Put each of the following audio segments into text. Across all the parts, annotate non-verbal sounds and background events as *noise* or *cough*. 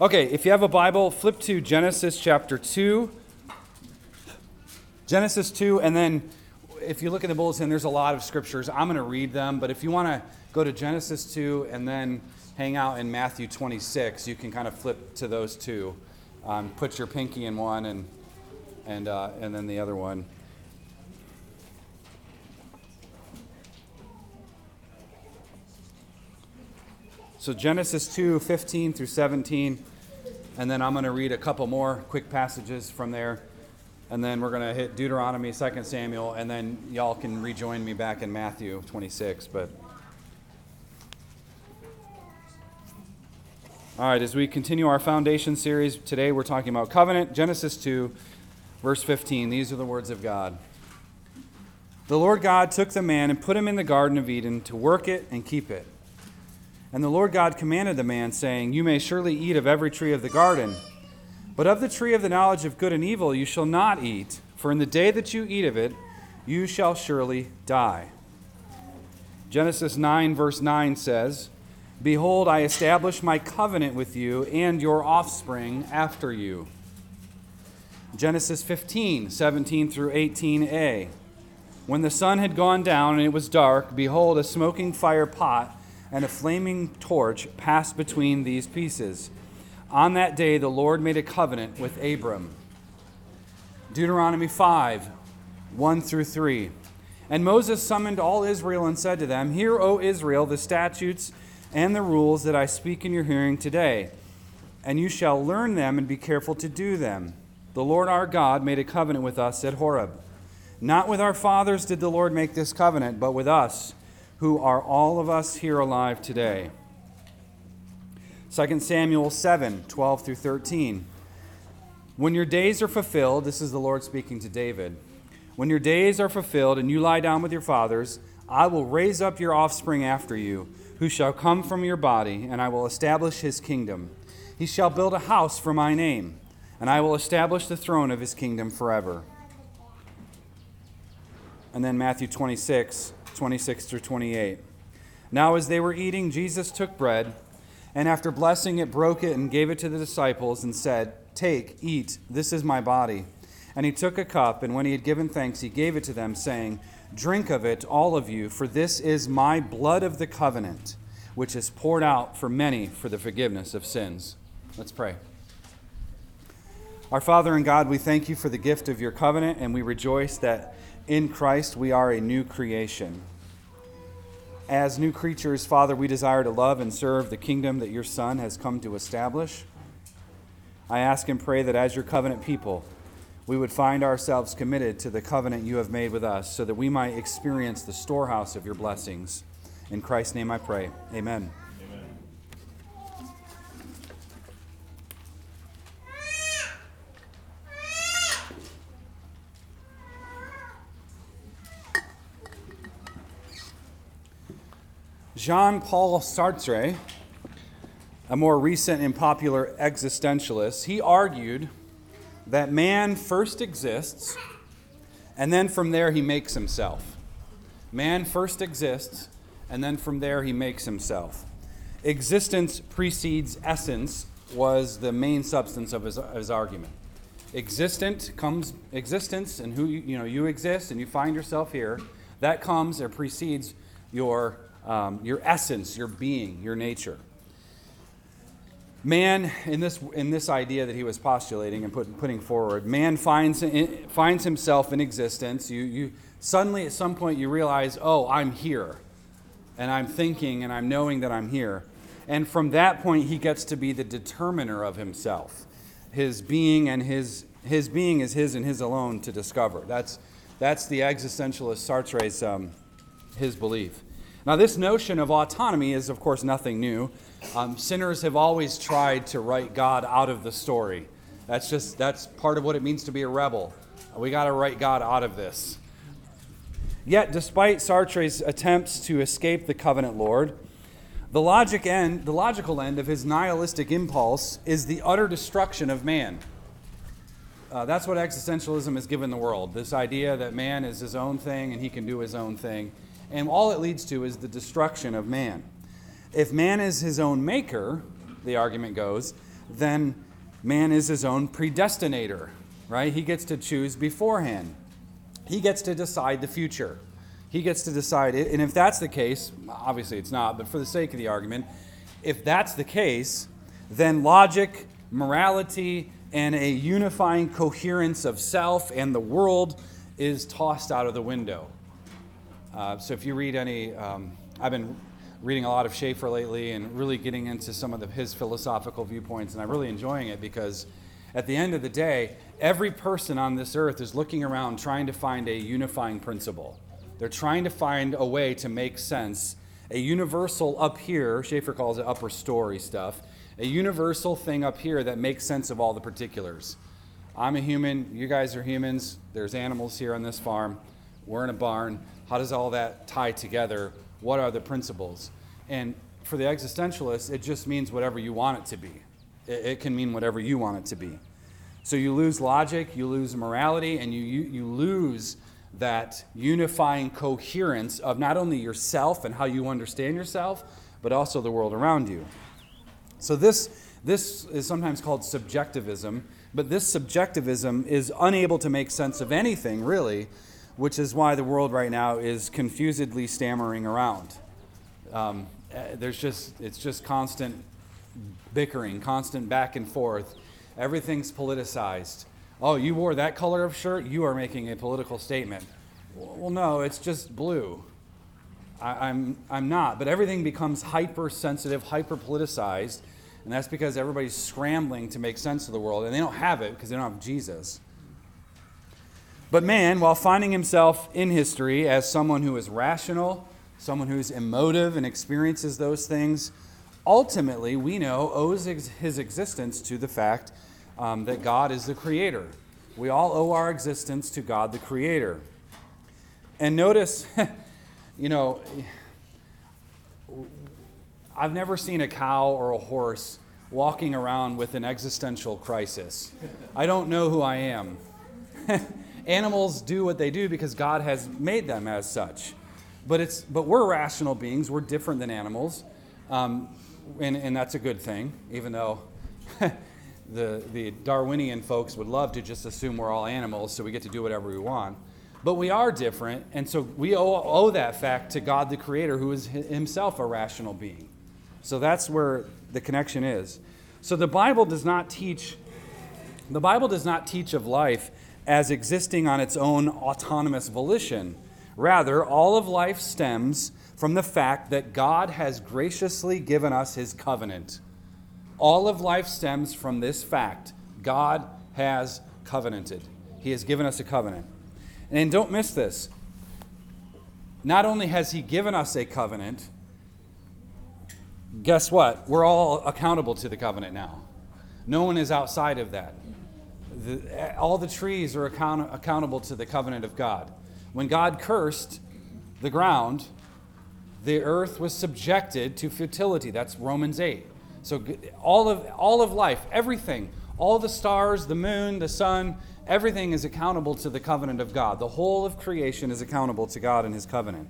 Okay, if you have a Bible, flip to Genesis chapter 2. Genesis 2, and then if you look at the bulletin, there's a lot of scriptures. I'm going to read them, but if you want to go to Genesis 2 and then hang out in Matthew 26, you can kind of flip to those two. Um, put your pinky in one and, and, uh, and then the other one. So Genesis 2, 15 through 17. And then I'm going to read a couple more quick passages from there. And then we're going to hit Deuteronomy, 2 Samuel, and then y'all can rejoin me back in Matthew 26. But All right, as we continue our foundation series, today we're talking about covenant. Genesis 2, verse 15. These are the words of God. The Lord God took the man and put him in the Garden of Eden to work it and keep it. And the Lord God commanded the man, saying, You may surely eat of every tree of the garden, but of the tree of the knowledge of good and evil you shall not eat, for in the day that you eat of it, you shall surely die. Genesis 9, verse 9 says, Behold, I establish my covenant with you and your offspring after you. Genesis 15, 17 through 18a. When the sun had gone down and it was dark, behold, a smoking fire pot and a flaming torch passed between these pieces. On that day, the Lord made a covenant with Abram. Deuteronomy 5, 1 through 3. And Moses summoned all Israel and said to them, Hear, O Israel, the statutes and the rules that I speak in your hearing today, and you shall learn them and be careful to do them. The Lord our God made a covenant with us at Horeb. Not with our fathers did the Lord make this covenant, but with us, who are all of us here alive today. 2 Samuel 7 12 through 13. When your days are fulfilled, this is the Lord speaking to David. When your days are fulfilled and you lie down with your fathers, I will raise up your offspring after you who shall come from your body, and I will establish his kingdom. He shall build a house for my name, and I will establish the throne of his kingdom forever. And then Matthew 26, 26 through 28. Now, as they were eating, Jesus took bread, and after blessing it, broke it and gave it to the disciples, and said, Take, eat, this is my body. And he took a cup, and when he had given thanks, he gave it to them, saying, Drink of it, all of you, for this is my blood of the covenant, which is poured out for many for the forgiveness of sins. Let's pray. Our Father and God, we thank you for the gift of your covenant, and we rejoice that in Christ we are a new creation. As new creatures, Father, we desire to love and serve the kingdom that your Son has come to establish. I ask and pray that as your covenant people, we would find ourselves committed to the covenant you have made with us so that we might experience the storehouse of your blessings. In Christ's name I pray. Amen. Jean Paul Sartre, a more recent and popular existentialist, he argued that man first exists, and then from there he makes himself. Man first exists, and then from there he makes himself. Existence precedes essence was the main substance of his, his argument. Existent comes existence, and who you, know you exist, and you find yourself here. That comes or precedes your um, your essence, your being, your nature. Man in this in this idea that he was postulating and put, putting forward man finds finds himself in existence. You you suddenly at some point you realize oh i'm here. And i'm thinking and i'm knowing that i'm here. And from that point he gets to be the determiner of himself. His being and his his being is his and his alone to discover. That's that's the existentialist sartre's um, his belief now this notion of autonomy is of course nothing new um, sinners have always tried to write God out of the story. That's just that's part of what it means to be a rebel. We got to write God out of this. Yet, despite Sartre's attempts to escape the covenant Lord, the logic end, the logical end of his nihilistic impulse is the utter destruction of man. Uh, that's what existentialism has given the world this idea that man is his own thing and he can do his own thing. And all it leads to is the destruction of man. If man is his own maker, the argument goes, then man is his own predestinator, right? He gets to choose beforehand. He gets to decide the future. He gets to decide it. And if that's the case, obviously it's not, but for the sake of the argument, if that's the case, then logic, morality, and a unifying coherence of self and the world is tossed out of the window. Uh, so if you read any, um, I've been reading a lot of Schaeffer lately and really getting into some of the, his philosophical viewpoints, and I'm really enjoying it because at the end of the day, every person on this earth is looking around trying to find a unifying principle. They're trying to find a way to make sense, a universal up here, Schaeffer calls it upper story stuff, a universal thing up here that makes sense of all the particulars. I'm a human, you guys are humans, there's animals here on this farm, we're in a barn. How does all that tie together? What are the principles? And for the existentialists, it just means whatever you want it to be. It, it can mean whatever you want it to be. So you lose logic, you lose morality, and you, you, you lose that unifying coherence of not only yourself and how you understand yourself, but also the world around you. So this, this is sometimes called subjectivism, but this subjectivism is unable to make sense of anything, really, which is why the world right now is confusedly stammering around. Um, eh, there's just, it's just constant bickering, constant back and forth. Everything's politicized. Oh, you wore that color of shirt? You are making a political statement. Well, no, it's just blue. I, am I'm, I'm not. But everything becomes hypersensitive, hyper politicized, and that's because everybody's scrambling to make sense of the world, and they don't have it because they don't have Jesus. But man, while finding himself in history as someone who is rational, someone who's emotive and experiences those things, ultimately, we know, owes his existence to the fact um, that God is the creator. We all owe our existence to God the creator. And notice, *laughs* you know, I've never seen a cow or a horse walking around with an existential crisis. I don't know who I am. *laughs* Animals do what they do because God has made them as such. But, it's, but we're rational beings, we're different than animals. Um, and, and that's a good thing, even though *laughs* the, the Darwinian folks would love to just assume we're all animals, so we get to do whatever we want. But we are different, and so we owe, owe that fact to God the Creator, who is himself a rational being. So that's where the connection is. So the Bible does not teach the Bible does not teach of life as existing on its own autonomous volition. Rather, all of life stems from the fact that God has graciously given us his covenant. All of life stems from this fact God has covenanted. He has given us a covenant. And don't miss this. Not only has he given us a covenant, guess what? We're all accountable to the covenant now. No one is outside of that. The, all the trees are account, accountable to the covenant of God. When God cursed the ground, the earth was subjected to futility. That's Romans 8. So all of, all of life, everything, all the stars, the moon, the sun, everything is accountable to the covenant of God. The whole of creation is accountable to God and his covenant.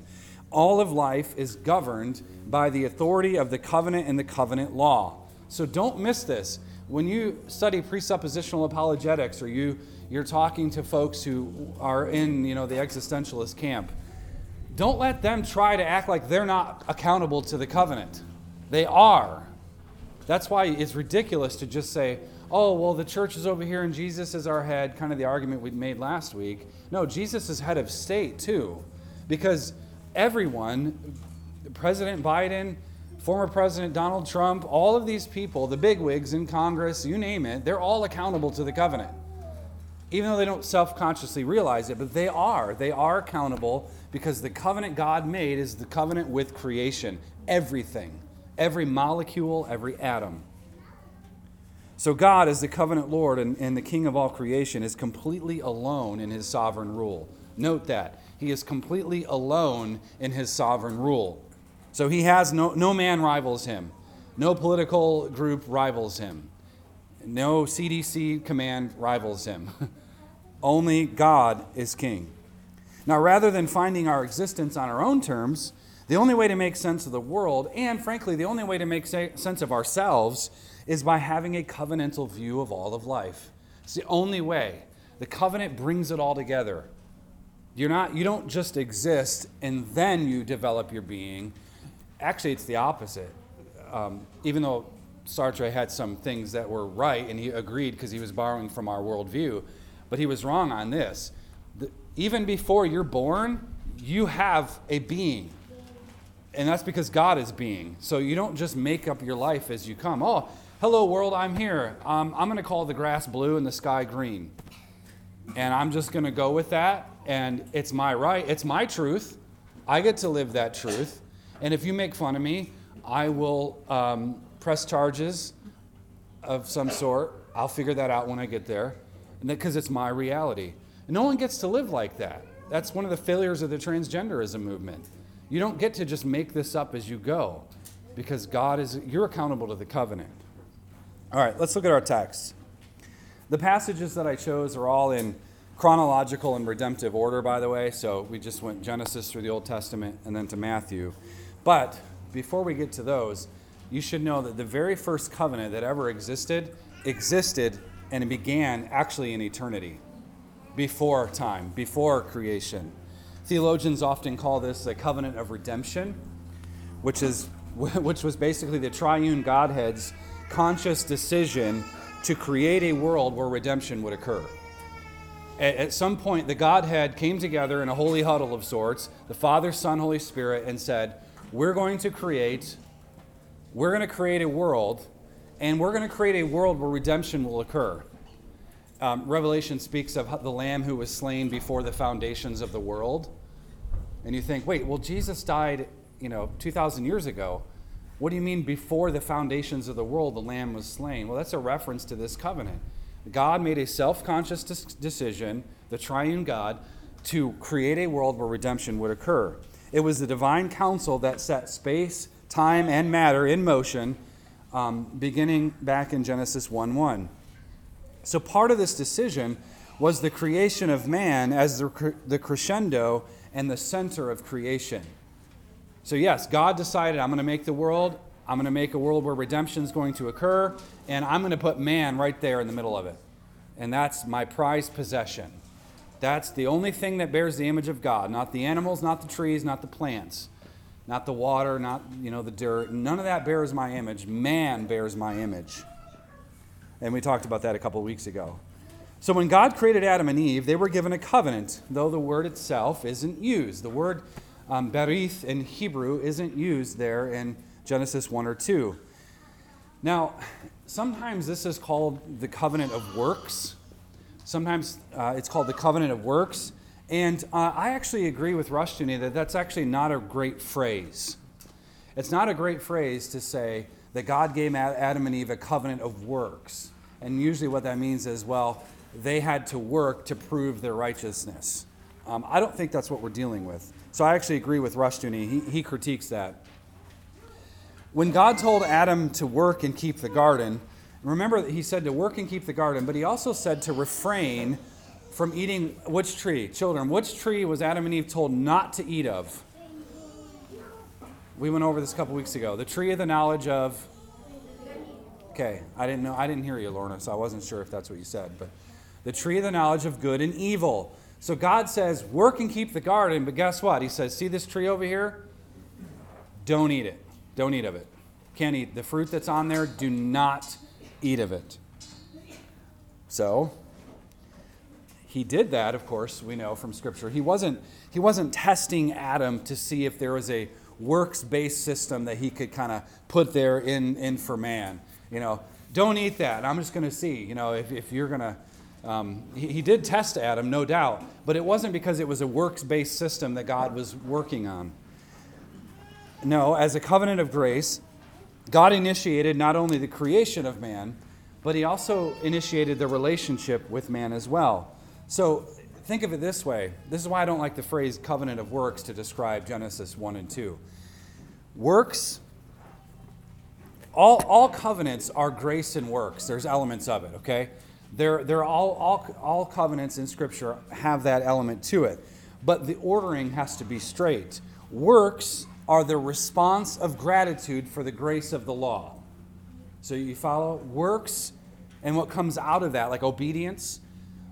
All of life is governed by the authority of the covenant and the covenant law. So don't miss this. When you study presuppositional apologetics or you, you're talking to folks who are in you know, the existentialist camp, don't let them try to act like they're not accountable to the covenant. They are. That's why it's ridiculous to just say, oh, well, the church is over here and Jesus is our head, kind of the argument we made last week. No, Jesus is head of state too. Because everyone, President Biden, former President Donald Trump, all of these people, the bigwigs in Congress, you name it, they're all accountable to the covenant. Even though they don't self consciously realize it, but they are. They are accountable because the covenant God made is the covenant with creation. Everything, every molecule, every atom. So, God, as the covenant Lord and, and the King of all creation, is completely alone in his sovereign rule. Note that. He is completely alone in his sovereign rule. So he has no, no man rivals him, no political group rivals him, no CDC command rivals him. *laughs* Only God is king. Now, rather than finding our existence on our own terms, the only way to make sense of the world, and frankly, the only way to make sense of ourselves, is by having a covenantal view of all of life. It's the only way. The covenant brings it all together. You're not, you don't just exist and then you develop your being. Actually, it's the opposite. Um, even though Sartre had some things that were right and he agreed because he was borrowing from our worldview, but he was wrong on this. The, even before you're born, you have a being. And that's because God is being. So you don't just make up your life as you come. Oh, hello, world, I'm here. Um, I'm going to call the grass blue and the sky green. And I'm just going to go with that and it's my right, it's my truth. I get to live that truth. And if you make fun of me, I will um, press charges of some sort. I'll figure that out when I get there, because it's my reality. And no one gets to live like that. That's one of the failures of the transgenderism movement. You don't get to just make this up as you go, because God is, you're accountable to the covenant. All right, let's look at our text. The passages that I chose are all in chronological and redemptive order, by the way. So we just went Genesis through the Old Testament and then to Matthew. But before we get to those, you should know that the very first covenant that ever existed existed and it began actually in eternity, before time, before creation. Theologians often call this the covenant of redemption, which is *laughs* which was basically the triune Godhead's conscious decision to create a world where redemption would occur at, at some point, the Godhead came together in a holy huddle of sorts, the Father, Son, Holy Spirit, and said, We're going to create, we're going to create a world, and we're going to create a world where redemption will occur. Um, Revelation speaks of the Lamb who was slain before the foundations of the world. And you think, wait, well, Jesus died, you know, 2,000 years ago. What do you mean before the foundations of the world the Lamb was slain? Well, that's a reference to this covenant. God made a self conscious decision, the triune God, to create a world where redemption would occur. It was the divine counsel that set space, time, and matter in motion, um, beginning back in Genesis 1 1. So, part of this decision was the creation of man as the, the crescendo and the center of creation. So, yes, God decided, I'm going to make the world, I'm going to make a world where redemption is going to occur, and I'm going to put man right there in the middle of it. And that's my prized possession. That's the only thing that bears the image of God, not the animals, not the trees, not the plants, not the water, not you know the dirt. None of that bears my image. Man bears my image. And we talked about that a couple weeks ago. So when God created Adam and Eve, they were given a covenant, though the word itself isn't used. The word um, berith in Hebrew isn't used there in Genesis 1 or 2. Now, sometimes this is called the covenant of works. Sometimes uh, it's called the covenant of works. And uh, I actually agree with Rushdoony that that's actually not a great phrase. It's not a great phrase to say that God gave Adam and Eve a covenant of works. And usually what that means is, well, they had to work to prove their righteousness. Um, I don't think that's what we're dealing with. So I actually agree with Rushdoony. He, he critiques that. When God told Adam to work and keep the garden, remember that he said to work and keep the garden, but he also said to refrain from eating which tree? Children, which tree was Adam and Eve told not to eat of? We went over this a couple weeks ago. The tree of the knowledge of Okay, I didn't know I didn't hear you, Lorna, so I wasn't sure if that's what you said, but the tree of the knowledge of good and evil. So God says, work and keep the garden, but guess what? He says, see this tree over here? Don't eat it. Don't eat of it. Can't eat. The fruit that's on there, do not eat of it. So, he did that, of course, we know from Scripture. He wasn't, he wasn't testing Adam to see if there was a works based system that he could kind of put there in, in for man. You know, don't eat that. I'm just going to see, you know, if, if you're going to. Um, he, he did test Adam, no doubt, but it wasn't because it was a works based system that God was working on. No, as a covenant of grace, God initiated not only the creation of man, but he also initiated the relationship with man as well. So think of it this way. This is why I don't like the phrase covenant of works to describe Genesis 1 and 2. Works, all, all covenants are grace and works. There's elements of it, okay? They're, they're all, all, all covenants in Scripture have that element to it. But the ordering has to be straight. Works are the response of gratitude for the grace of the law. So you follow? Works and what comes out of that, like obedience,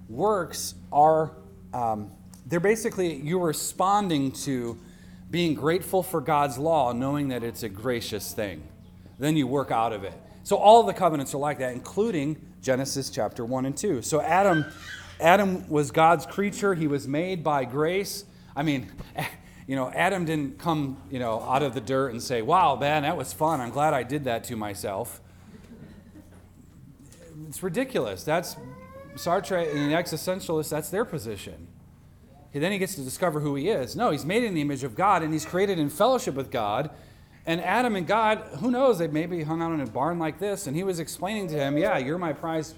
works are, um, they're basically you responding to being grateful for God's law, knowing that it's a gracious thing. Then you work out of it. So all the covenants are like that, including Genesis chapter 1 and 2. So Adam, Adam was God's creature. He was made by grace. I mean, *laughs* you know, Adam didn't come, you know, out of the dirt and say, wow, man, that was fun. I'm glad I did that to myself. It's ridiculous. That's Sartre and the existentialists, that's their position. And then he gets to discover who he is. No, he's made in the image of God and he's created in fellowship with God. And Adam and God, who knows, they maybe hung out in a barn like this, and he was explaining to him, Yeah, you're my prized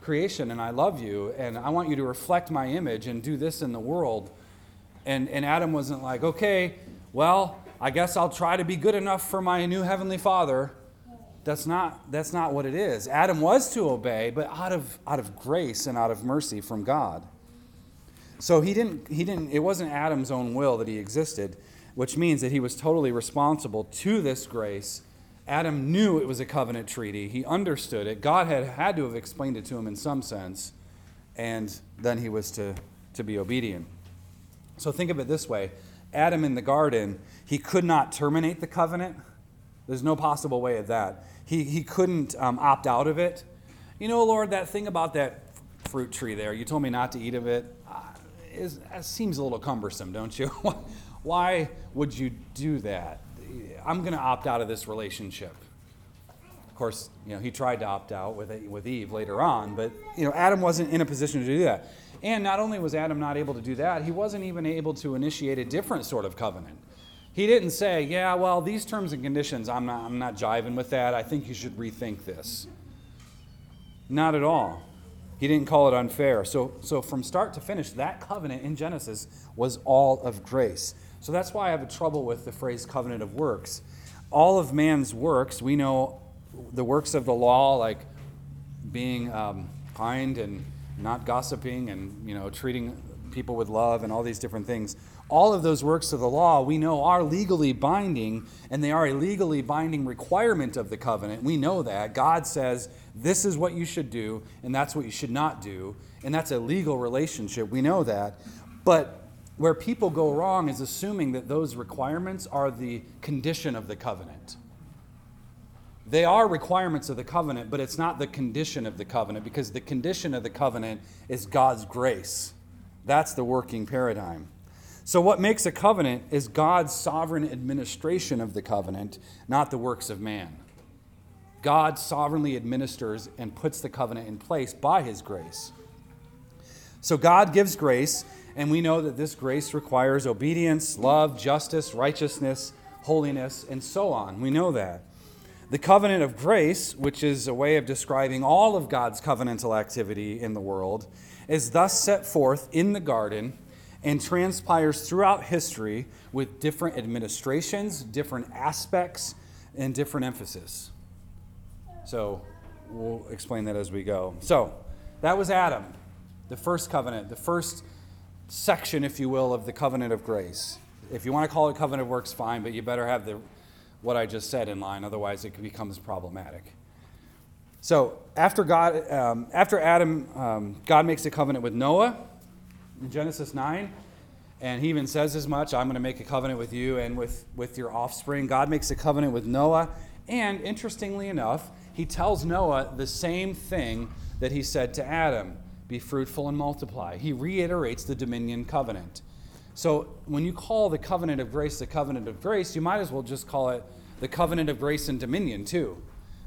creation, and I love you, and I want you to reflect my image and do this in the world. And, and Adam wasn't like, Okay, well, I guess I'll try to be good enough for my new heavenly father. That's not, that's not what it is. Adam was to obey, but out of, out of grace and out of mercy from God. So he didn't, he didn't, it wasn't Adam's own will that he existed which means that he was totally responsible to this grace. Adam knew it was a covenant treaty. He understood it. God had had to have explained it to him in some sense, and then he was to, to be obedient. So think of it this way Adam in the garden, he could not terminate the covenant. There's no possible way of that. He, he couldn't um, opt out of it. You know, Lord, that thing about that fruit tree there, you told me not to eat of it, uh, is, seems a little cumbersome, don't you? *laughs* Why would you do that? I'm going to opt out of this relationship. Of course, you know, he tried to opt out with, with Eve later on, but, you know, Adam wasn't in a position to do that. And not only was Adam not able to do that, he wasn't even able to initiate a different sort of covenant. He didn't say, yeah, well, these terms and conditions, I'm not, I'm not jiving with that. I think you should rethink this. Not at all. He didn't call it unfair. So, so from start to finish, that covenant in Genesis was all of grace. So that's why I have a trouble with the phrase covenant of works. All of man's works, we know the works of the law, like being um, kind and not gossiping and you know treating people with love and all these different things. All of those works of the law we know are legally binding, and they are a legally binding requirement of the covenant. We know that. God says this is what you should do, and that's what you should not do, and that's a legal relationship. We know that. But where people go wrong is assuming that those requirements are the condition of the covenant. They are requirements of the covenant, but it's not the condition of the covenant because the condition of the covenant is God's grace. That's the working paradigm. So, what makes a covenant is God's sovereign administration of the covenant, not the works of man. God sovereignly administers and puts the covenant in place by his grace. So, God gives grace, and we know that this grace requires obedience, love, justice, righteousness, holiness, and so on. We know that. The covenant of grace, which is a way of describing all of God's covenantal activity in the world, is thus set forth in the garden and transpires throughout history with different administrations, different aspects, and different emphasis. So we'll explain that as we go. So that was Adam, the first covenant, the first section, if you will, of the covenant of grace. If you want to call it covenant of works, fine, but you better have the, what I just said in line, otherwise it becomes problematic. So after God, um, after Adam, um, God makes a covenant with Noah in Genesis 9, and he even says as much, I'm going to make a covenant with you and with, with your offspring. God makes a covenant with Noah, and interestingly enough, he tells Noah the same thing that he said to Adam be fruitful and multiply. He reiterates the dominion covenant. So when you call the covenant of grace the covenant of grace, you might as well just call it the covenant of grace and dominion too,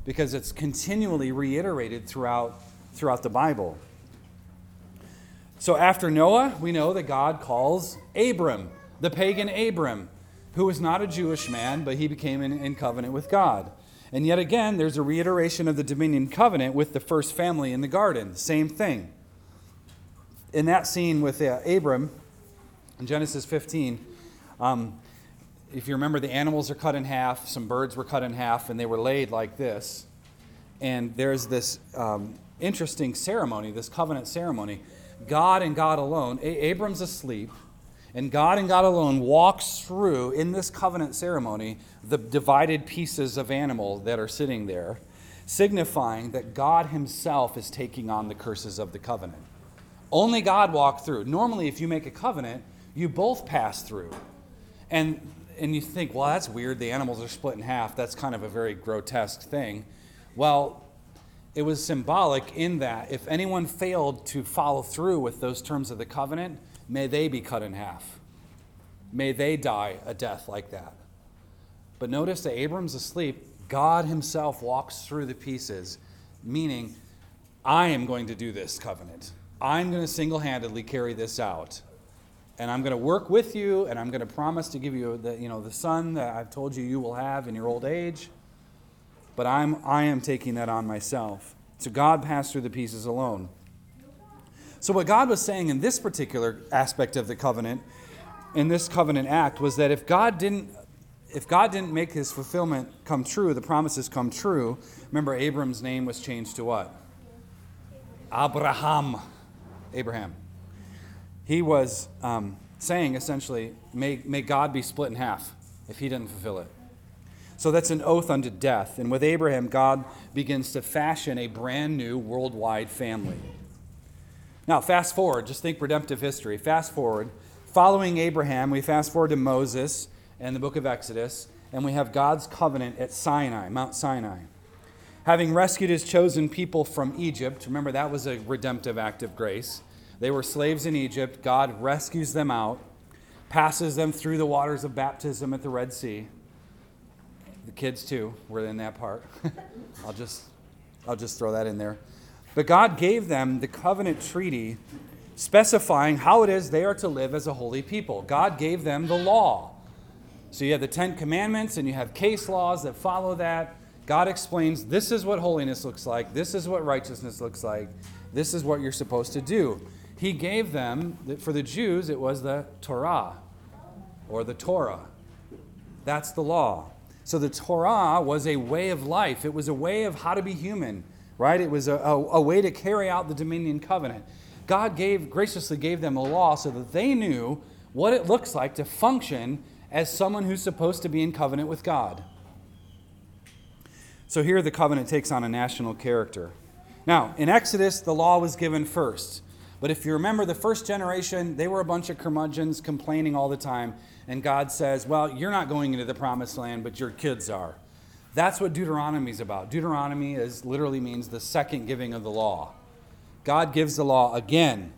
because it's continually reiterated throughout, throughout the Bible. So after Noah, we know that God calls Abram, the pagan Abram, who was not a Jewish man, but he became in, in covenant with God. And yet again, there's a reiteration of the dominion covenant with the first family in the garden. Same thing in that scene with uh, Abram in Genesis 15, um, if you remember, the animals are cut in half, some birds were cut in half, and they were laid like this. And there's this um, interesting ceremony, this covenant ceremony. God and God alone, a- Abram's asleep, and God and God alone walks through in this covenant ceremony the divided pieces of animal that are sitting there signifying that God Himself is taking on the curses of the covenant. Only God walked through. Normally, if you make a covenant, you both pass through. And, and you think, well, that's weird. The animals are split in half. That's kind of a very grotesque thing. Well, it was symbolic in that if anyone failed to follow through with those terms of the covenant, may they be cut in half. May they die a death like that. But notice that Abram's asleep. God himself walks through the pieces, meaning, I am going to do this covenant. I'm going to single handedly carry this out. And I'm going to work with you, and I'm going to promise to give you the, you know, the son that I've told you you will have in your old age. But I'm, I am taking that on myself. So God passed through the pieces alone. So, what God was saying in this particular aspect of the covenant, in this covenant act, was that if God didn't if God didn't make his fulfillment come true, the promises come true, remember Abram's name was changed to what? Abraham. Abraham. He was um, saying essentially, may, may God be split in half if he didn't fulfill it. So that's an oath unto death. And with Abraham, God begins to fashion a brand new worldwide family. Now, fast forward, just think redemptive history. Fast forward. Following Abraham, we fast forward to Moses and the book of Exodus, and we have God's covenant at Sinai, Mount Sinai. Having rescued his chosen people from Egypt, remember that was a redemptive act of grace. They were slaves in Egypt. God rescues them out, passes them through the waters of baptism at the Red Sea. The kids, too, were in that part. *laughs* I'll, just, I'll just throw that in there. But God gave them the covenant treaty specifying how it is they are to live as a holy people. God gave them the law. So you have the Ten Commandments and you have case laws that follow that. God explains this is what holiness looks like, this is what righteousness looks like, this is what you're supposed to do. He gave them, for the Jews, it was the Torah or the Torah. That's the law. So the Torah was a way of life, it was a way of how to be human, right? It was a, a, a way to carry out the dominion covenant. God gave, graciously gave them a law so that they knew what it looks like to function as someone who's supposed to be in covenant with God. So here the covenant takes on a national character. Now, in Exodus, the law was given first. But if you remember the first generation, they were a bunch of curmudgeons complaining all the time. And God says, Well, you're not going into the promised land, but your kids are. That's what Deuteronomy is about. Deuteronomy is literally means the second giving of the law. God gives the law again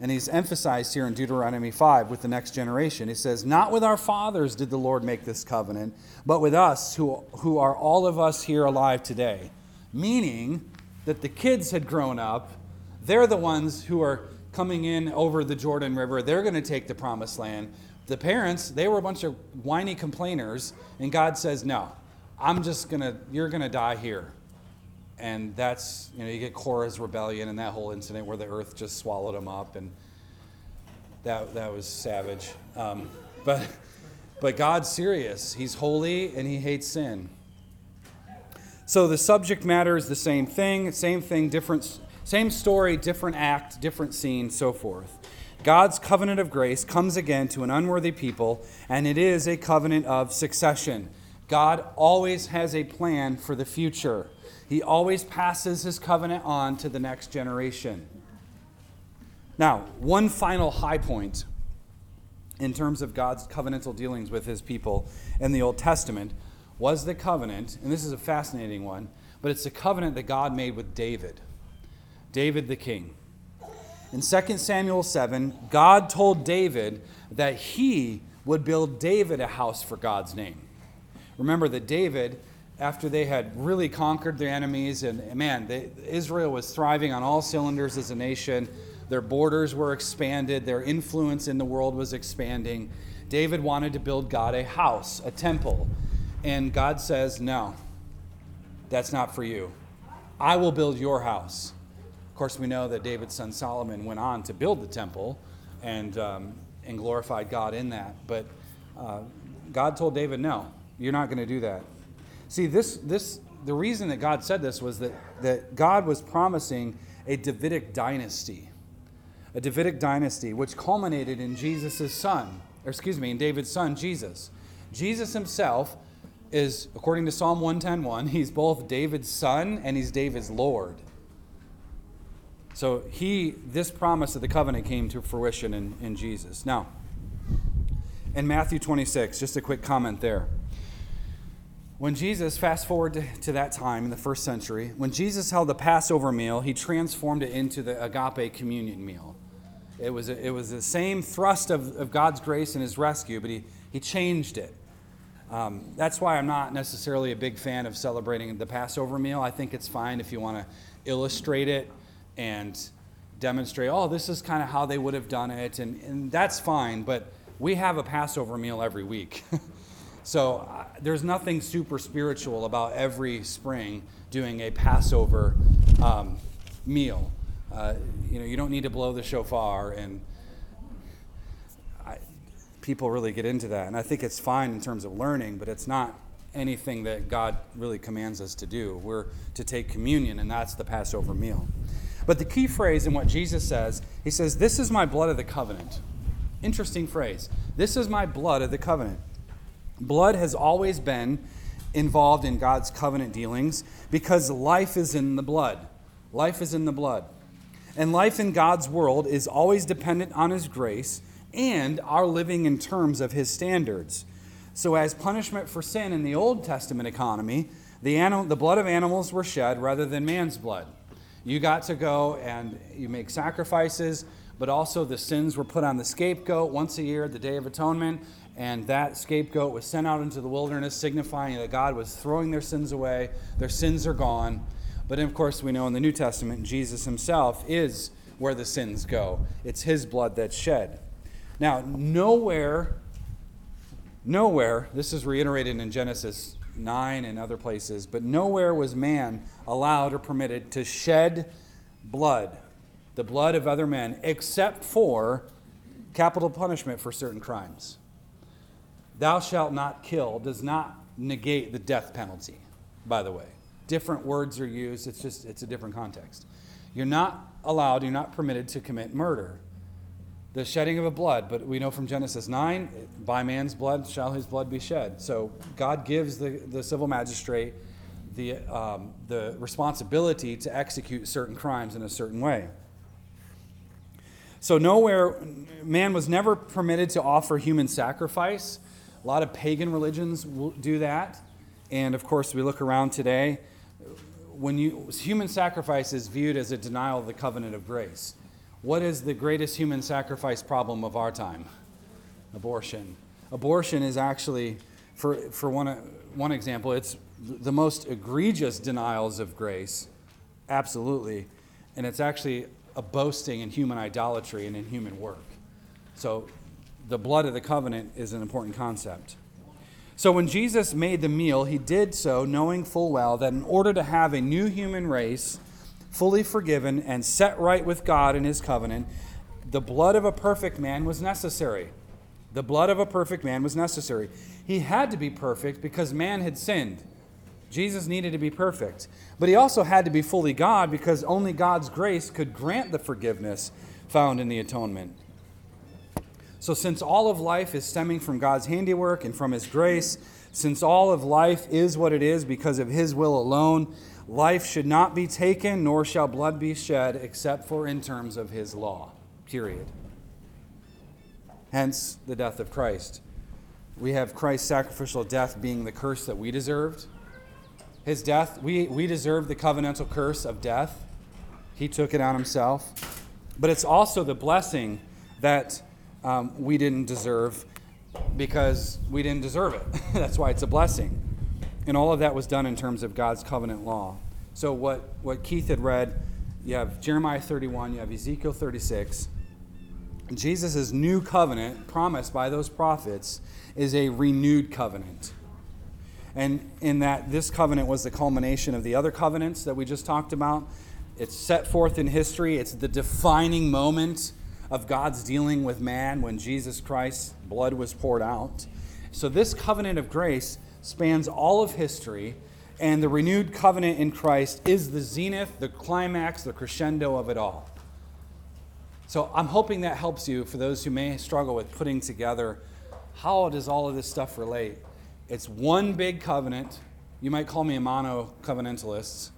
and he's emphasized here in Deuteronomy 5 with the next generation. He says, Not with our fathers did the Lord make this covenant, but with us, who, who are all of us here alive today. Meaning that the kids had grown up. They're the ones who are coming in over the Jordan River. They're going to take the promised land. The parents, they were a bunch of whiny complainers. And God says, No, I'm just going to, you're going to die here and that's you know you get Korah's rebellion and that whole incident where the earth just swallowed them up, and that that was savage. Um, but but God's serious. He's holy and he hates sin. So the subject matter is the same thing, same thing, different, same story, different act, different scene, so forth. God's covenant of grace comes again to an unworthy people, and it is a covenant of succession. God always has a plan for the future. He always passes his covenant on to the next generation. Now, one final high point in terms of God's covenantal dealings with his people in the Old Testament was the covenant, and this is a fascinating one, but it's the covenant that God made with David, David the king. In 2 Samuel 7, God told David that he would build David a house for God's name. Remember that David after they had really conquered their enemies, and man, they, Israel was thriving on all cylinders as a nation. Their borders were expanded, their influence in the world was expanding. David wanted to build God a house, a temple. And God says, No, that's not for you. I will build your house. Of course, we know that David's son Solomon went on to build the temple and, um, and glorified God in that. But uh, God told David, No, you're not going to do that. See, this, this, the reason that God said this was that, that God was promising a Davidic dynasty, a Davidic dynasty, which culminated in Jesus' son, or excuse me, in David's son, Jesus. Jesus himself is, according to Psalm 110.1, he's both David's son and he's David's Lord. So he, this promise of the covenant came to fruition in, in Jesus. Now, in Matthew 26, just a quick comment there. When Jesus, fast forward to, that time in the first century, when Jesus held the Passover meal, he transformed it into the agape communion meal. It was, it was the same thrust of, of God's grace and his rescue, but he, he changed it. Um, that's why I'm not necessarily a big fan of celebrating the Passover meal. I think it's fine if you want to illustrate it and demonstrate, oh, this is kind of how they would have done it, and, and that's fine, but we have a Passover meal every week. *laughs* so uh, there's nothing super spiritual about every spring doing a Passover um, meal. Uh, you know, you don't need to blow the shofar and people really get into that. And I think it's fine in terms of learning, but it's not anything that God really commands us to do. We're to take communion, and that's the Passover meal. But the key phrase in what Jesus says, he says, This is my blood of the covenant. Interesting phrase. This is my blood of the covenant. Blood has always been involved in God's covenant dealings because life is in the blood. Life is in the blood. And life in God's world is always dependent on His grace and our living in terms of his standards. So, as punishment for sin in the Old Testament economy, the, animal, the blood of animals were shed rather than man's blood. You got to go and you make sacrifices, but also the sins were put on the scapegoat once a year, the Day of Atonement, and that scapegoat was sent out into the wilderness, signifying that God was throwing their sins away. Their sins are gone. But of course, we know in the New Testament, Jesus himself is where the sins go. It's his blood that's shed. Now, nowhere, nowhere, this is reiterated in Genesis 9 and other places, but nowhere was man allowed or permitted to shed blood, the blood of other men, except for capital punishment for certain crimes. Thou shalt not kill does not negate the death penalty, by the way. Different words are used, it's just it's a different context. You're not allowed, you're not permitted to commit murder the shedding of a blood, but we know from Genesis 9, by man's blood shall his blood be shed. So God gives the, the civil magistrate the, um, the responsibility to execute certain crimes in a certain way. So, nowhere, man was never permitted to offer human sacrifice. A lot of pagan religions will do that. And of course, we look around today, when you, human sacrifice is viewed as a denial of the covenant of grace. What is the greatest human sacrifice problem of our time? Abortion. Abortion is actually, for, for one, one example, it's the most egregious denials of grace, absolutely. And it's actually a boasting in human idolatry and in human work. So the blood of the covenant is an important concept. So when Jesus made the meal, he did so knowing full well that in order to have a new human race, fully forgiven, and set right with God in his covenant, the blood of a perfect man was necessary. The blood of a perfect man was necessary. He had to be perfect because man had sinned. Jesus needed to be perfect. But he also had to be fully God because only God's grace could grant the forgiveness found in the atonement. So, since all of life is stemming from God's handiwork and from his grace, since all of life is what it is because of his will alone, Life should not be taken, nor shall blood be shed, except for in terms of his law. Period. Hence the death of Christ. We have Christ's sacrificial death being the curse that we deserved. His death, we, we deserve the covenantal curse of death. He took it on himself. But it's also the blessing that um, we didn't deserve because we didn't deserve it. *laughs* That's why it's a blessing. And all of that was done in terms of God's covenant law. So, what, what Keith had read, you have Jeremiah 31, you have Ezekiel 36. Jesus' new covenant, promised by those prophets, is a renewed covenant. And in that, this covenant was the culmination of the other covenants that we just talked about. It's set forth in history, it's the defining moment of God's dealing with man when Jesus Christ's blood was poured out. So, this covenant of grace spans all of history, and the renewed covenant in Christ is the zenith, the climax, the crescendo of it all. So I'm hoping that helps you for those who may struggle with putting together how does all of this stuff relate. It's one big covenant. You might call me a mono covenantalist.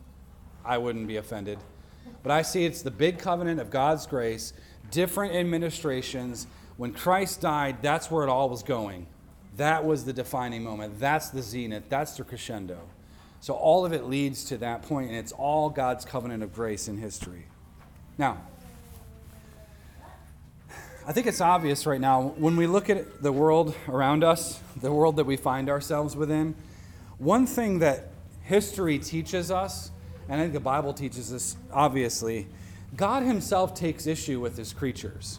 I wouldn't be offended. But I see it's the big covenant of God's grace, different administrations. When Christ died, that's where it all was going. That was the defining moment. That's the zenith. That's the crescendo. So all of it leads to that point, and it's all God's covenant of grace in history. Now, I think it's obvious right now when we look at the world around us, the world that we find ourselves within, one thing that history teaches us, and I think the Bible teaches us obviously, God Himself takes issue with His creatures.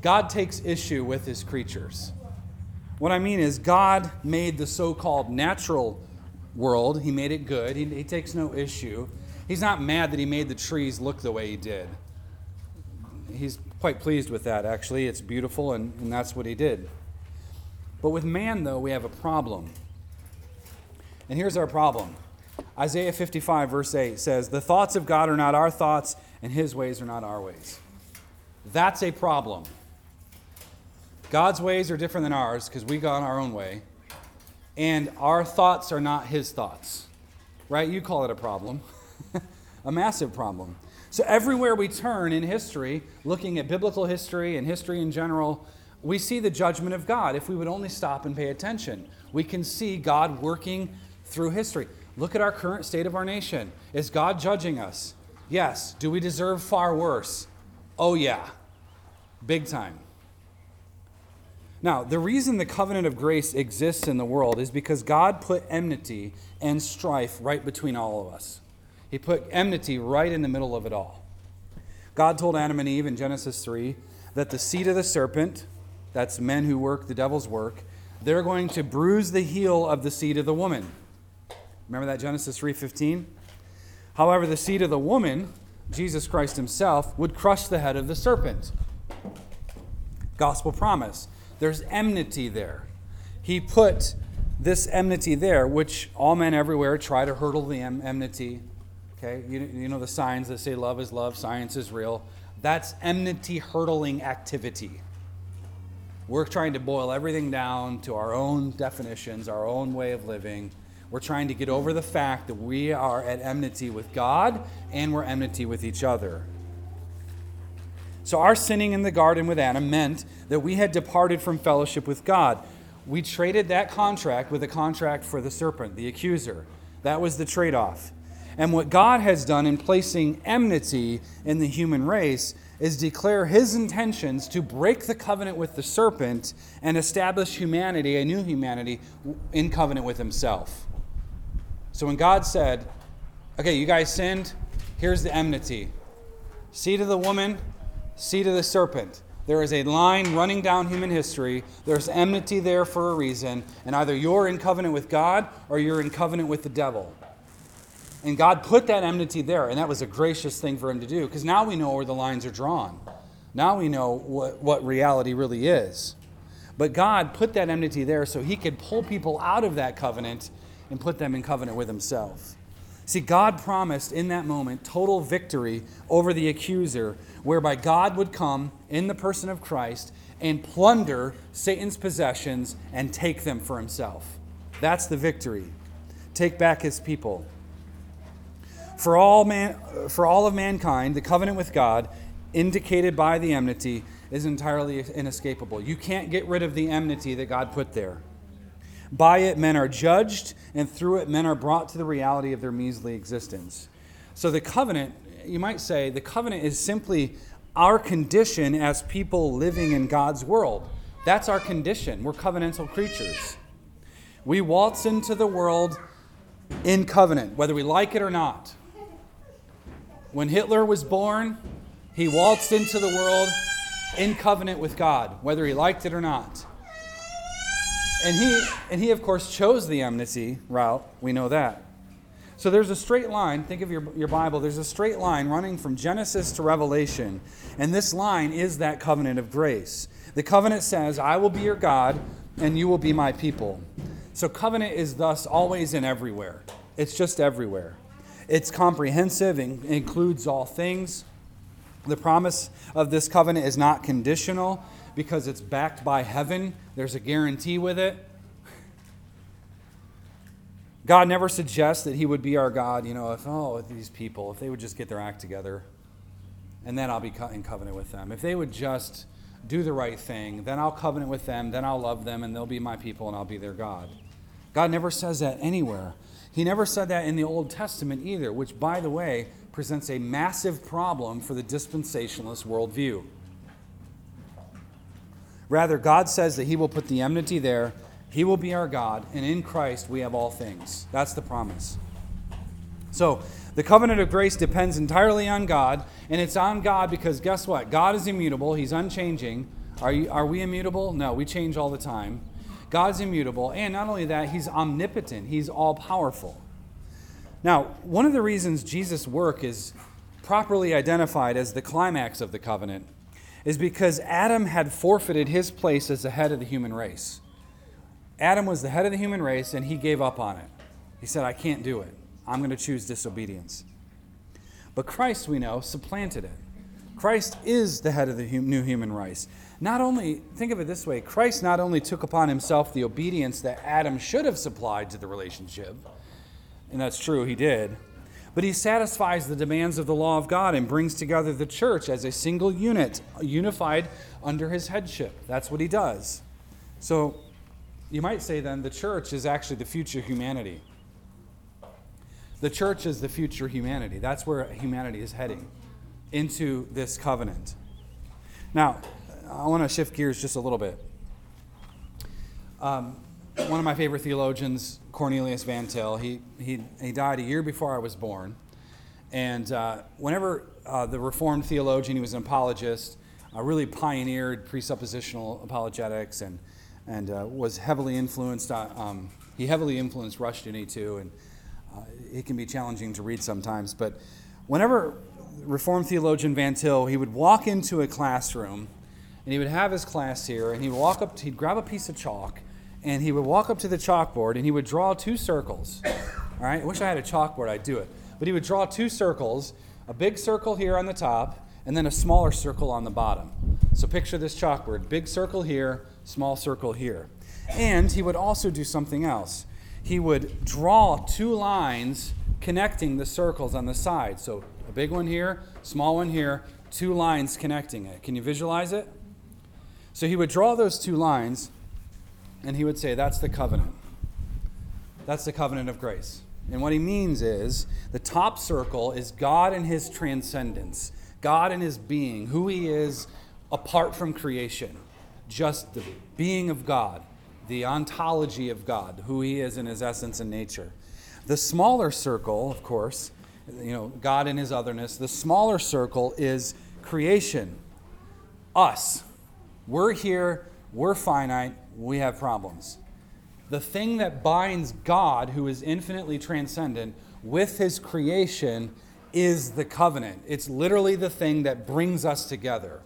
God takes issue with His creatures. What I mean is, God made the so called natural world, He made it good. He, he, takes no issue. He's not mad that He made the trees look the way He did. He's quite pleased with that, actually. It's beautiful, and, and that's what He did. But with man, though, we have a problem. And here's our problem Isaiah 55, verse 8 says, The thoughts of God are not our thoughts, and His ways are not our ways. That's a problem. God's ways are different than ours because we got our own way. And our thoughts are not his thoughts. Right? You call it a problem, *laughs* a massive problem. So, everywhere we turn in history, looking at biblical history and history in general, we see the judgment of God if we would only stop and pay attention. We can see God working through history. Look at our current state of our nation. Is God judging us? Yes. Do we deserve far worse? Oh, yeah. Big time. Now, the reason the covenant of grace exists in the world is because God put enmity and strife right between all of us. He put enmity right in the middle of it all. God told Adam and Eve in Genesis 3 that the seed of the serpent, that's men who work the devil's work, they're going to bruise the heel of the seed of the woman. Remember that Genesis 3:15? However, the seed of the woman, Jesus Christ himself, would crush the head of the serpent. Gospel promise. There's enmity there. He put this enmity there, which all men everywhere try to hurdle the enmity. Okay, you, you know the signs that say love is love, science is real. That's enmity hurdling activity. We're trying to boil everything down to our own definitions, our own way of living. We're trying to get over the fact that we are at enmity with God and we're enmity with each other. So, our sinning in the garden with Adam meant that we had departed from fellowship with God. We traded that contract with a contract for the serpent, the accuser. That was the trade off. And what God has done in placing enmity in the human race is declare his intentions to break the covenant with the serpent and establish humanity, a new humanity, in covenant with himself. So when God said, Okay, you guys sinned, here's the enmity. Seed of the woman, seed of the serpent. There is a line running down human history. There's enmity there for a reason. And either you're in covenant with God or you're in covenant with the devil. And God put that enmity there, and that was a gracious thing for him to do because now we know where the lines are drawn. Now we know what, what reality really is. But God put that enmity there so he could pull people out of that covenant and put them in covenant with himself. See, God promised in that moment total victory over the accuser, whereby God would come in the person of Christ and plunder Satan's possessions and take them for himself. That's the victory. Take back his people. For all, man, for all of mankind, the covenant with God, indicated by the enmity, is entirely inescapable. You can't get rid of the enmity that God put there. By it, men are judged, and through it, men are brought to the reality of their measly existence. So, the covenant, you might say, the covenant is simply our condition as people living in God's world. That's our condition. We're covenantal creatures. We waltz into the world in covenant, whether we like it or not. When Hitler was born, he waltzed into the world in covenant with God, whether he liked it or not. And he, and he, of course, chose the enmity route. We know that. So there's a straight line. Think of your, your Bible. There's a straight line running from Genesis to Revelation. And this line is that covenant of grace. The covenant says, I will be your God, and you will be my people. So covenant is thus always and everywhere. It's just everywhere. It's comprehensive and includes all things. The promise of this covenant is not conditional because it's backed by heaven. There's a guarantee with it. God never suggests that He would be our God, you know, if, oh, if these people, if they would just get their act together, and then I'll be in covenant with them. If they would just do the right thing, then I'll covenant with them, then I'll love them, and they'll be my people, and I'll be their God. God never says that anywhere. He never said that in the Old Testament either, which, by the way, presents a massive problem for the dispensationalist worldview. Rather, God says that He will put the enmity there, He will be our God, and in Christ we have all things. That's the promise. So, the covenant of grace depends entirely on God, and it's on God because guess what? God is immutable, He's unchanging. Are, you, are we immutable? No, we change all the time. God's immutable, and not only that, He's omnipotent, He's all powerful. Now, one of the reasons Jesus' work is properly identified as the climax of the covenant is because Adam had forfeited his place as the head of the human race. Adam was the head of the human race, and he gave up on it. He said, I can't do it. I'm going to choose disobedience. But Christ, we know, supplanted it. Christ is the head of the new human race. Not only, think of it this way Christ not only took upon himself the obedience that Adam should have supplied to the relationship, and that's true, he did, but he satisfies the demands of the law of God and brings together the church as a single unit, unified under his headship. That's what he does. So you might say then the church is actually the future humanity. The church is the future humanity. That's where humanity is heading into this covenant. Now, I want to shift gears just a little bit. Um, one of my favorite theologians, Cornelius Van Til, he, he, he died a year before I was born. And uh, whenever uh, the Reformed theologian, he was an apologist, uh, really pioneered presuppositional apologetics and, and uh, was heavily influenced, uh, um, he heavily influenced Rushdoony too. And uh, it can be challenging to read sometimes. But whenever Reformed theologian Van Til, he would walk into a classroom and he would have his class here and he'd walk up, he'd grab a piece of chalk and he would walk up to the chalkboard and he would draw two circles. All right, I wish I had a chalkboard, I'd do it. But he would draw two circles, a big circle here on the top, and then a smaller circle on the bottom. So picture this chalkboard big circle here, small circle here. And he would also do something else. He would draw two lines connecting the circles on the side. So a big one here, small one here, two lines connecting it. Can you visualize it? So he would draw those two lines and he would say, That's the covenant. That's the covenant of grace. And what he means is the top circle is God and his transcendence, God and his being, who he is apart from creation, just the being of God, the ontology of God, who he is in his essence and nature. The smaller circle, of course, you know, God in his otherness, the smaller circle is creation, us. We're here, we're finite, we have problems. The thing that binds God, who is infinitely transcendent, with his creation is the covenant. It's literally the thing that brings us together.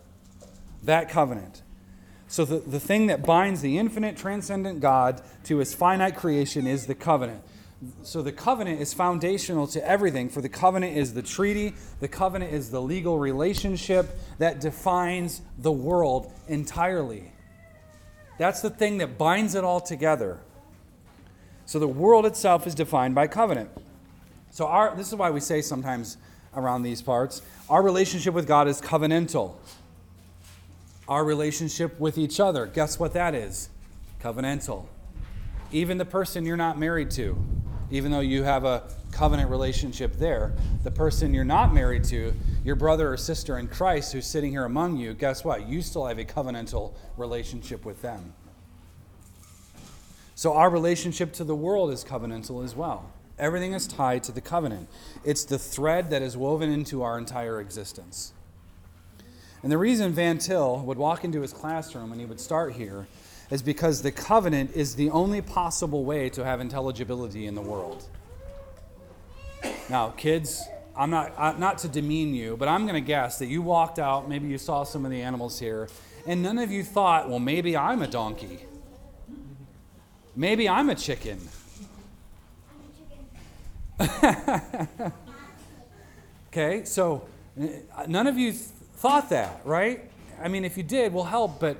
That covenant. So, the, the thing that binds the infinite, transcendent God to his finite creation is the covenant. So, the covenant is foundational to everything, for the covenant is the treaty, the covenant is the legal relationship that defines the world entirely. That's the thing that binds it all together. So the world itself is defined by covenant. So our, this is why we say sometimes around these parts our relationship with God is covenantal. Our relationship with each other, guess what that is? Covenantal. Even the person you're not married to, even though you have a covenant relationship there, the person you're not married to, your brother or sister in Christ who's sitting here among you, guess what? You still have a covenantal relationship with them. So our relationship to the world is covenantal as well. Everything is tied to the covenant. It's the thread that is woven into our entire existence. And the reason Van Til would walk into his classroom and he would start here is because the covenant is the only possible way to have intelligibility in the world. Now, kids, I'm not, not to demean you, but I'm going to guess that you walked out, maybe you saw some of the animals here, and none of you thought, well, maybe I'm a donkey. Maybe I'm a chicken. *laughs* okay, so uh, none of you th- thought that, right? I mean, if you did, we'll help, but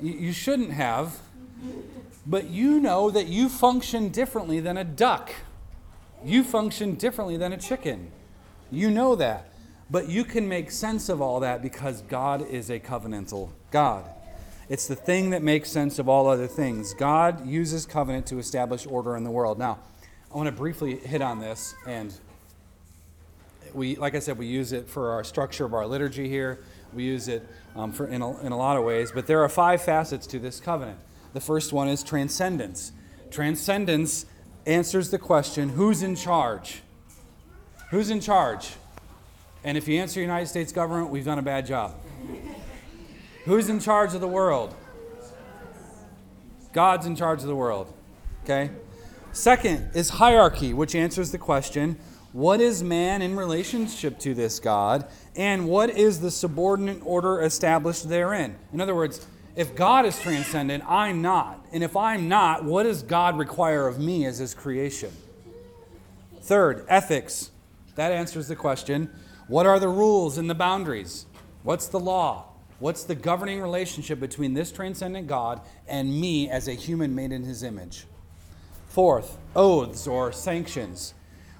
you, you shouldn't have. but you know that you function differently than a duck. You function differently than a chicken. You know that. But you can make sense of all that because God is a covenantal God. It's the thing that makes sense of all other things. God uses covenant to establish order in the world. Now, I want to briefly hit on this and we like I said we use it for our structure of our liturgy here. We use it um, for in a, in a lot of ways, but there are five facets to this covenant. The first one is transcendence. Transcendence answers the question who's in charge? Who's in charge? And if you answer United States government, we've done a bad job. Who's in charge of the world? God's in charge of the world. Okay? Second is hierarchy, which answers the question what is man in relationship to this God? And what is the subordinate order established therein? In other words, if God is transcendent, I'm not. And if I'm not, what does God require of me as his creation? Third, ethics. That answers the question what are the rules and the boundaries? What's the law? What's the governing relationship between this transcendent God and me as a human made in his image? Fourth, oaths or sanctions.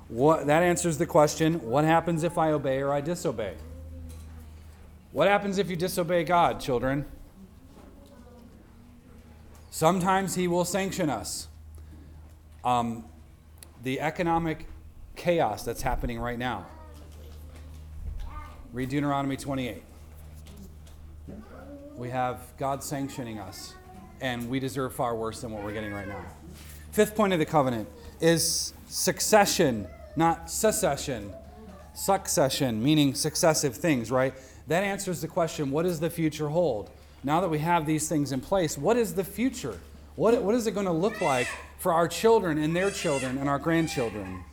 What, that answers the question what happens if I obey or I disobey? What happens if you disobey God, children? Sometimes He will sanction us. Um, the economic chaos that's happening right now. Read Deuteronomy 28. We have God sanctioning us, and we deserve far worse than what we're getting right now. Fifth point of the covenant is succession, not secession. Succession, meaning successive things, right? That answers the question what does the future hold? Now that we have these things in place, what is the future? What, what is it going to look like for our children and their children and our grandchildren?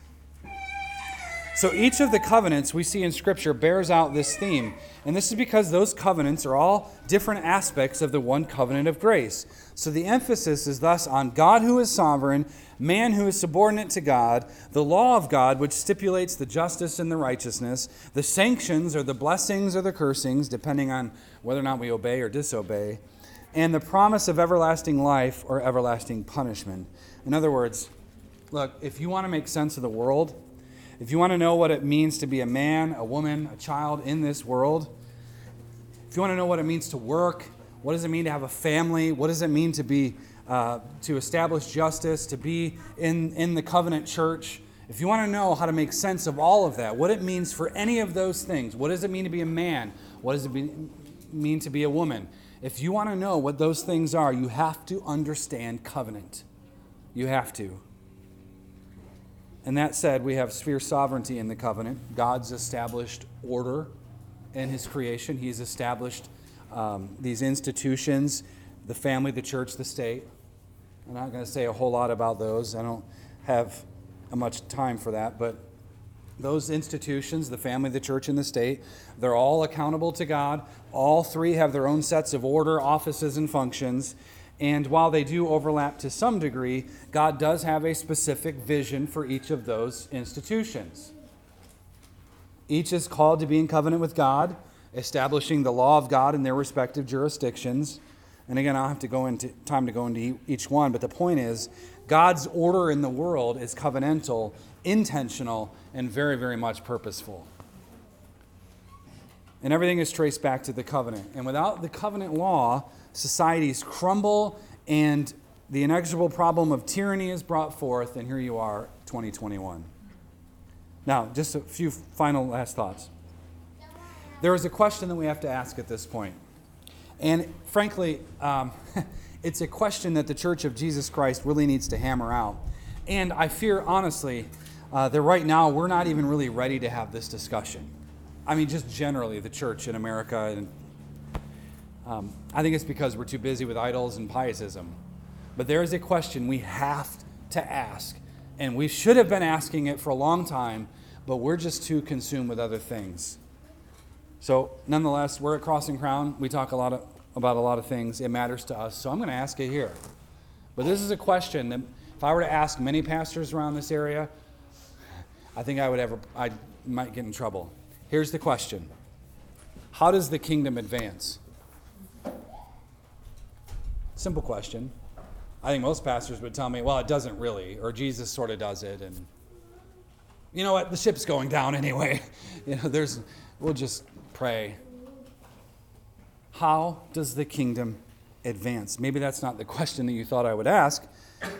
So each of the covenants we see in Scripture bears out this theme. And this is because those covenants are all different aspects of the one covenant of grace. So the emphasis is thus on God who is sovereign, man who is subordinate to God, the law of God, which stipulates the justice and the righteousness, the sanctions or the blessings or the cursings, depending on whether or not we obey or disobey, and the promise of everlasting life or everlasting punishment. In other words, look, if you want to make sense of the world, if you want to know what it means to be a man, a woman, a child in this world, if you want to know what it means to work, what does it mean to have a family, what does it mean to be uh, to establish justice, to be in, in the covenant church, if you want to know how to make sense of all of that, what it means for any of those things, what does it mean to be a man? What does it be, mean to be a woman? If you want to know what those things are, you have to understand covenant. You have to. And that said, we have sphere sovereignty in the covenant. God's established order in his creation, he's established um, these institutions the family, the church, the state. I'm not going to say a whole lot about those. I don't have much time for that, but those institutions, the family, the church, and the state, they're all accountable to God. All three have their own sets of order, offices, and functions. And while they do overlap to some degree, God does have a specific vision for each of those institutions. Each is called to be in covenant with God, establishing the law of God in their respective jurisdictions. And again, I'll have to go into time to go into each one, but the point is God's order in the world is covenantal, intentional, and very, very much purposeful. And everything is traced back to the covenant. And without the covenant law, societies crumble and the inexorable problem of tyranny is brought forth, and here you are, 2021. Now, just a few final last thoughts. There is a question that we have to ask at this point. And frankly, um, *laughs* it's a question that the Church of Jesus Christ really needs to hammer out. And I fear, honestly, uh, that right now we're not even really ready to have this discussion. I mean, just generally, the church in America. And um, I think it's because we're too busy with idols and pietism. But there is a question we have to ask. And we should have been asking it for a long time, but we're just too consumed with other things. So, nonetheless, we're at Crossing Crown. We talk a lot of, about a lot of things. It matters to us. So, I'm going to ask it here. But this is a question that if I were to ask many pastors around this area, I think I would ever I might get in trouble. Here's the question. How does the kingdom advance? Simple question. I think most pastors would tell me, well, it doesn't really, or Jesus sort of does it. And you know what? The ship's going down anyway. *laughs* you know, there's, we'll just pray. How does the kingdom advance? Maybe that's not the question that you thought I would ask,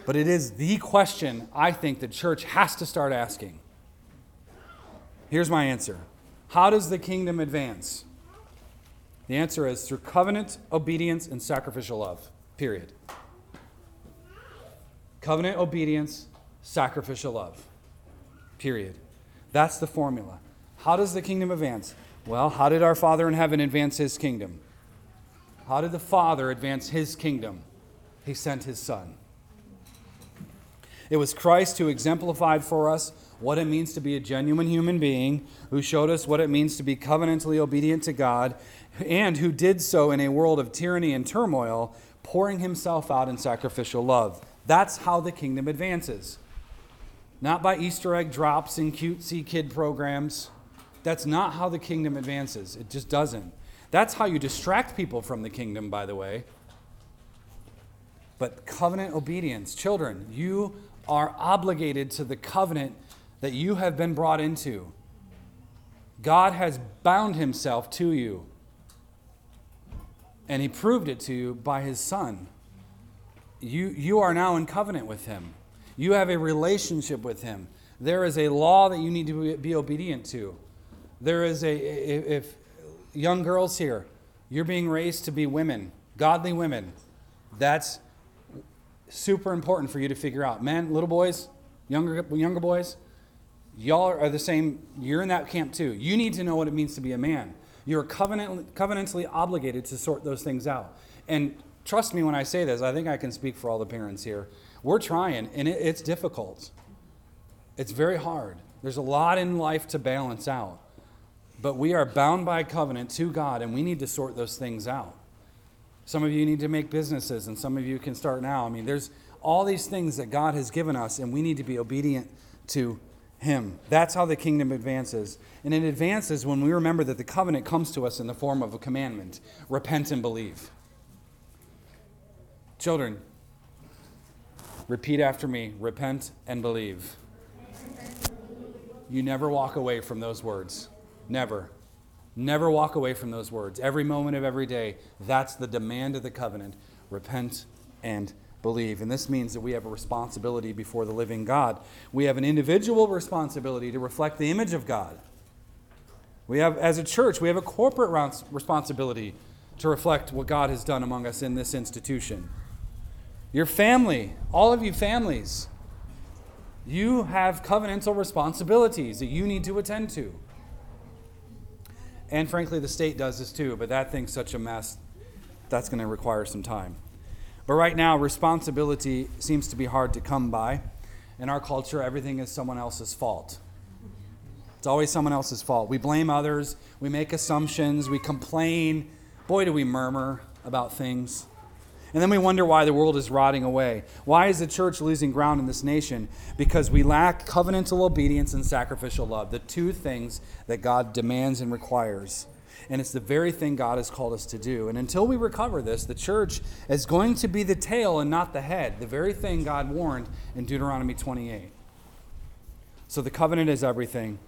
but it is the question I think the church has to start asking. Here's my answer How does the kingdom advance? The answer is through covenant, obedience, and sacrificial love. Period. Covenant, obedience, sacrificial love. Period. That's the formula. How does the kingdom advance? Well, how did our Father in heaven advance his kingdom? How did the Father advance his kingdom? He sent his Son. It was Christ who exemplified for us what it means to be a genuine human being, who showed us what it means to be covenantally obedient to God, and who did so in a world of tyranny and turmoil, pouring himself out in sacrificial love. That's how the kingdom advances. Not by Easter egg drops and cutesy kid programs. That's not how the kingdom advances. It just doesn't. That's how you distract people from the kingdom, by the way. But covenant obedience, children, you are obligated to the covenant that you have been brought into. God has bound himself to you, and he proved it to you by his son. You, you are now in covenant with him, you have a relationship with him. There is a law that you need to be obedient to. There is a, if young girls here, you're being raised to be women, godly women, that's super important for you to figure out. Men, little boys, younger, younger boys, y'all are the same. You're in that camp too. You need to know what it means to be a man. You're covenant, covenantally obligated to sort those things out. And trust me when I say this, I think I can speak for all the parents here. We're trying, and it, it's difficult. It's very hard. There's a lot in life to balance out. But we are bound by covenant to God, and we need to sort those things out. Some of you need to make businesses, and some of you can start now. I mean, there's all these things that God has given us, and we need to be obedient to Him. That's how the kingdom advances. And it advances when we remember that the covenant comes to us in the form of a commandment repent and believe. Children, repeat after me repent and believe. You never walk away from those words. Never. Never walk away from those words. Every moment of every day, that's the demand of the covenant. Repent and believe. And this means that we have a responsibility before the living God. We have an individual responsibility to reflect the image of God. We have, as a church, we have a corporate responsibility to reflect what God has done among us in this institution. Your family, all of you families, you have covenantal responsibilities that you need to attend to. And frankly, the state does this too, but that thing's such a mess, that's going to require some time. But right now, responsibility seems to be hard to come by. In our culture, everything is someone else's fault. It's always someone else's fault. We blame others, we make assumptions, we complain. Boy, do we murmur about things. And then we wonder why the world is rotting away. Why is the church losing ground in this nation? Because we lack covenantal obedience and sacrificial love, the two things that God demands and requires. And it's the very thing God has called us to do. And until we recover this, the church is going to be the tail and not the head, the very thing God warned in Deuteronomy 28. So the covenant is everything.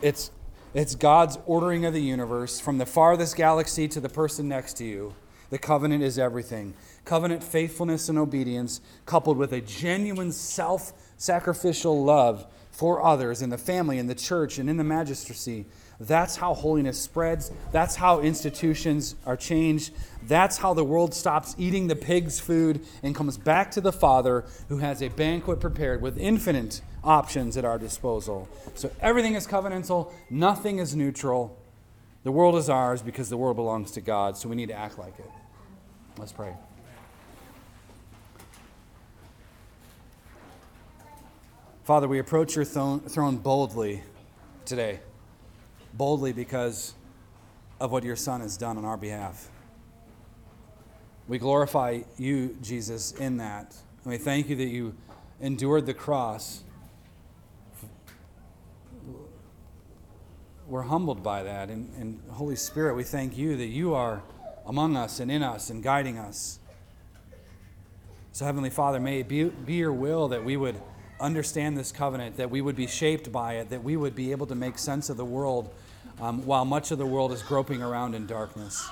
It's, it's God's ordering of the universe from the farthest galaxy to the person next to you. The covenant is everything. Covenant faithfulness and obedience, coupled with a genuine self sacrificial love for others in the family, in the church, and in the magistracy. That's how holiness spreads. That's how institutions are changed. That's how the world stops eating the pig's food and comes back to the Father who has a banquet prepared with infinite options at our disposal. So everything is covenantal, nothing is neutral. The world is ours because the world belongs to God, so we need to act like it. Let's pray. Father, we approach your throne boldly today. Boldly because of what your Son has done on our behalf. We glorify you, Jesus, in that. And we thank you that you endured the cross we're humbled by that. And, and, Holy Spirit, we thank you that you are among us and in us and guiding us. So, Heavenly Father, may it be, be your will that we would understand this covenant, that we would be shaped by it, that we would be able to make sense of the world um, while much of the world is groping around in darkness.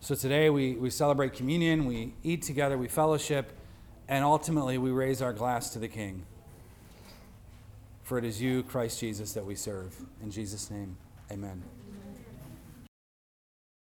So today we, we celebrate communion, we eat together, we fellowship, and ultimately we raise our glass to the King. For it is you, Christ Jesus, that we serve. In Jesus' name, amen.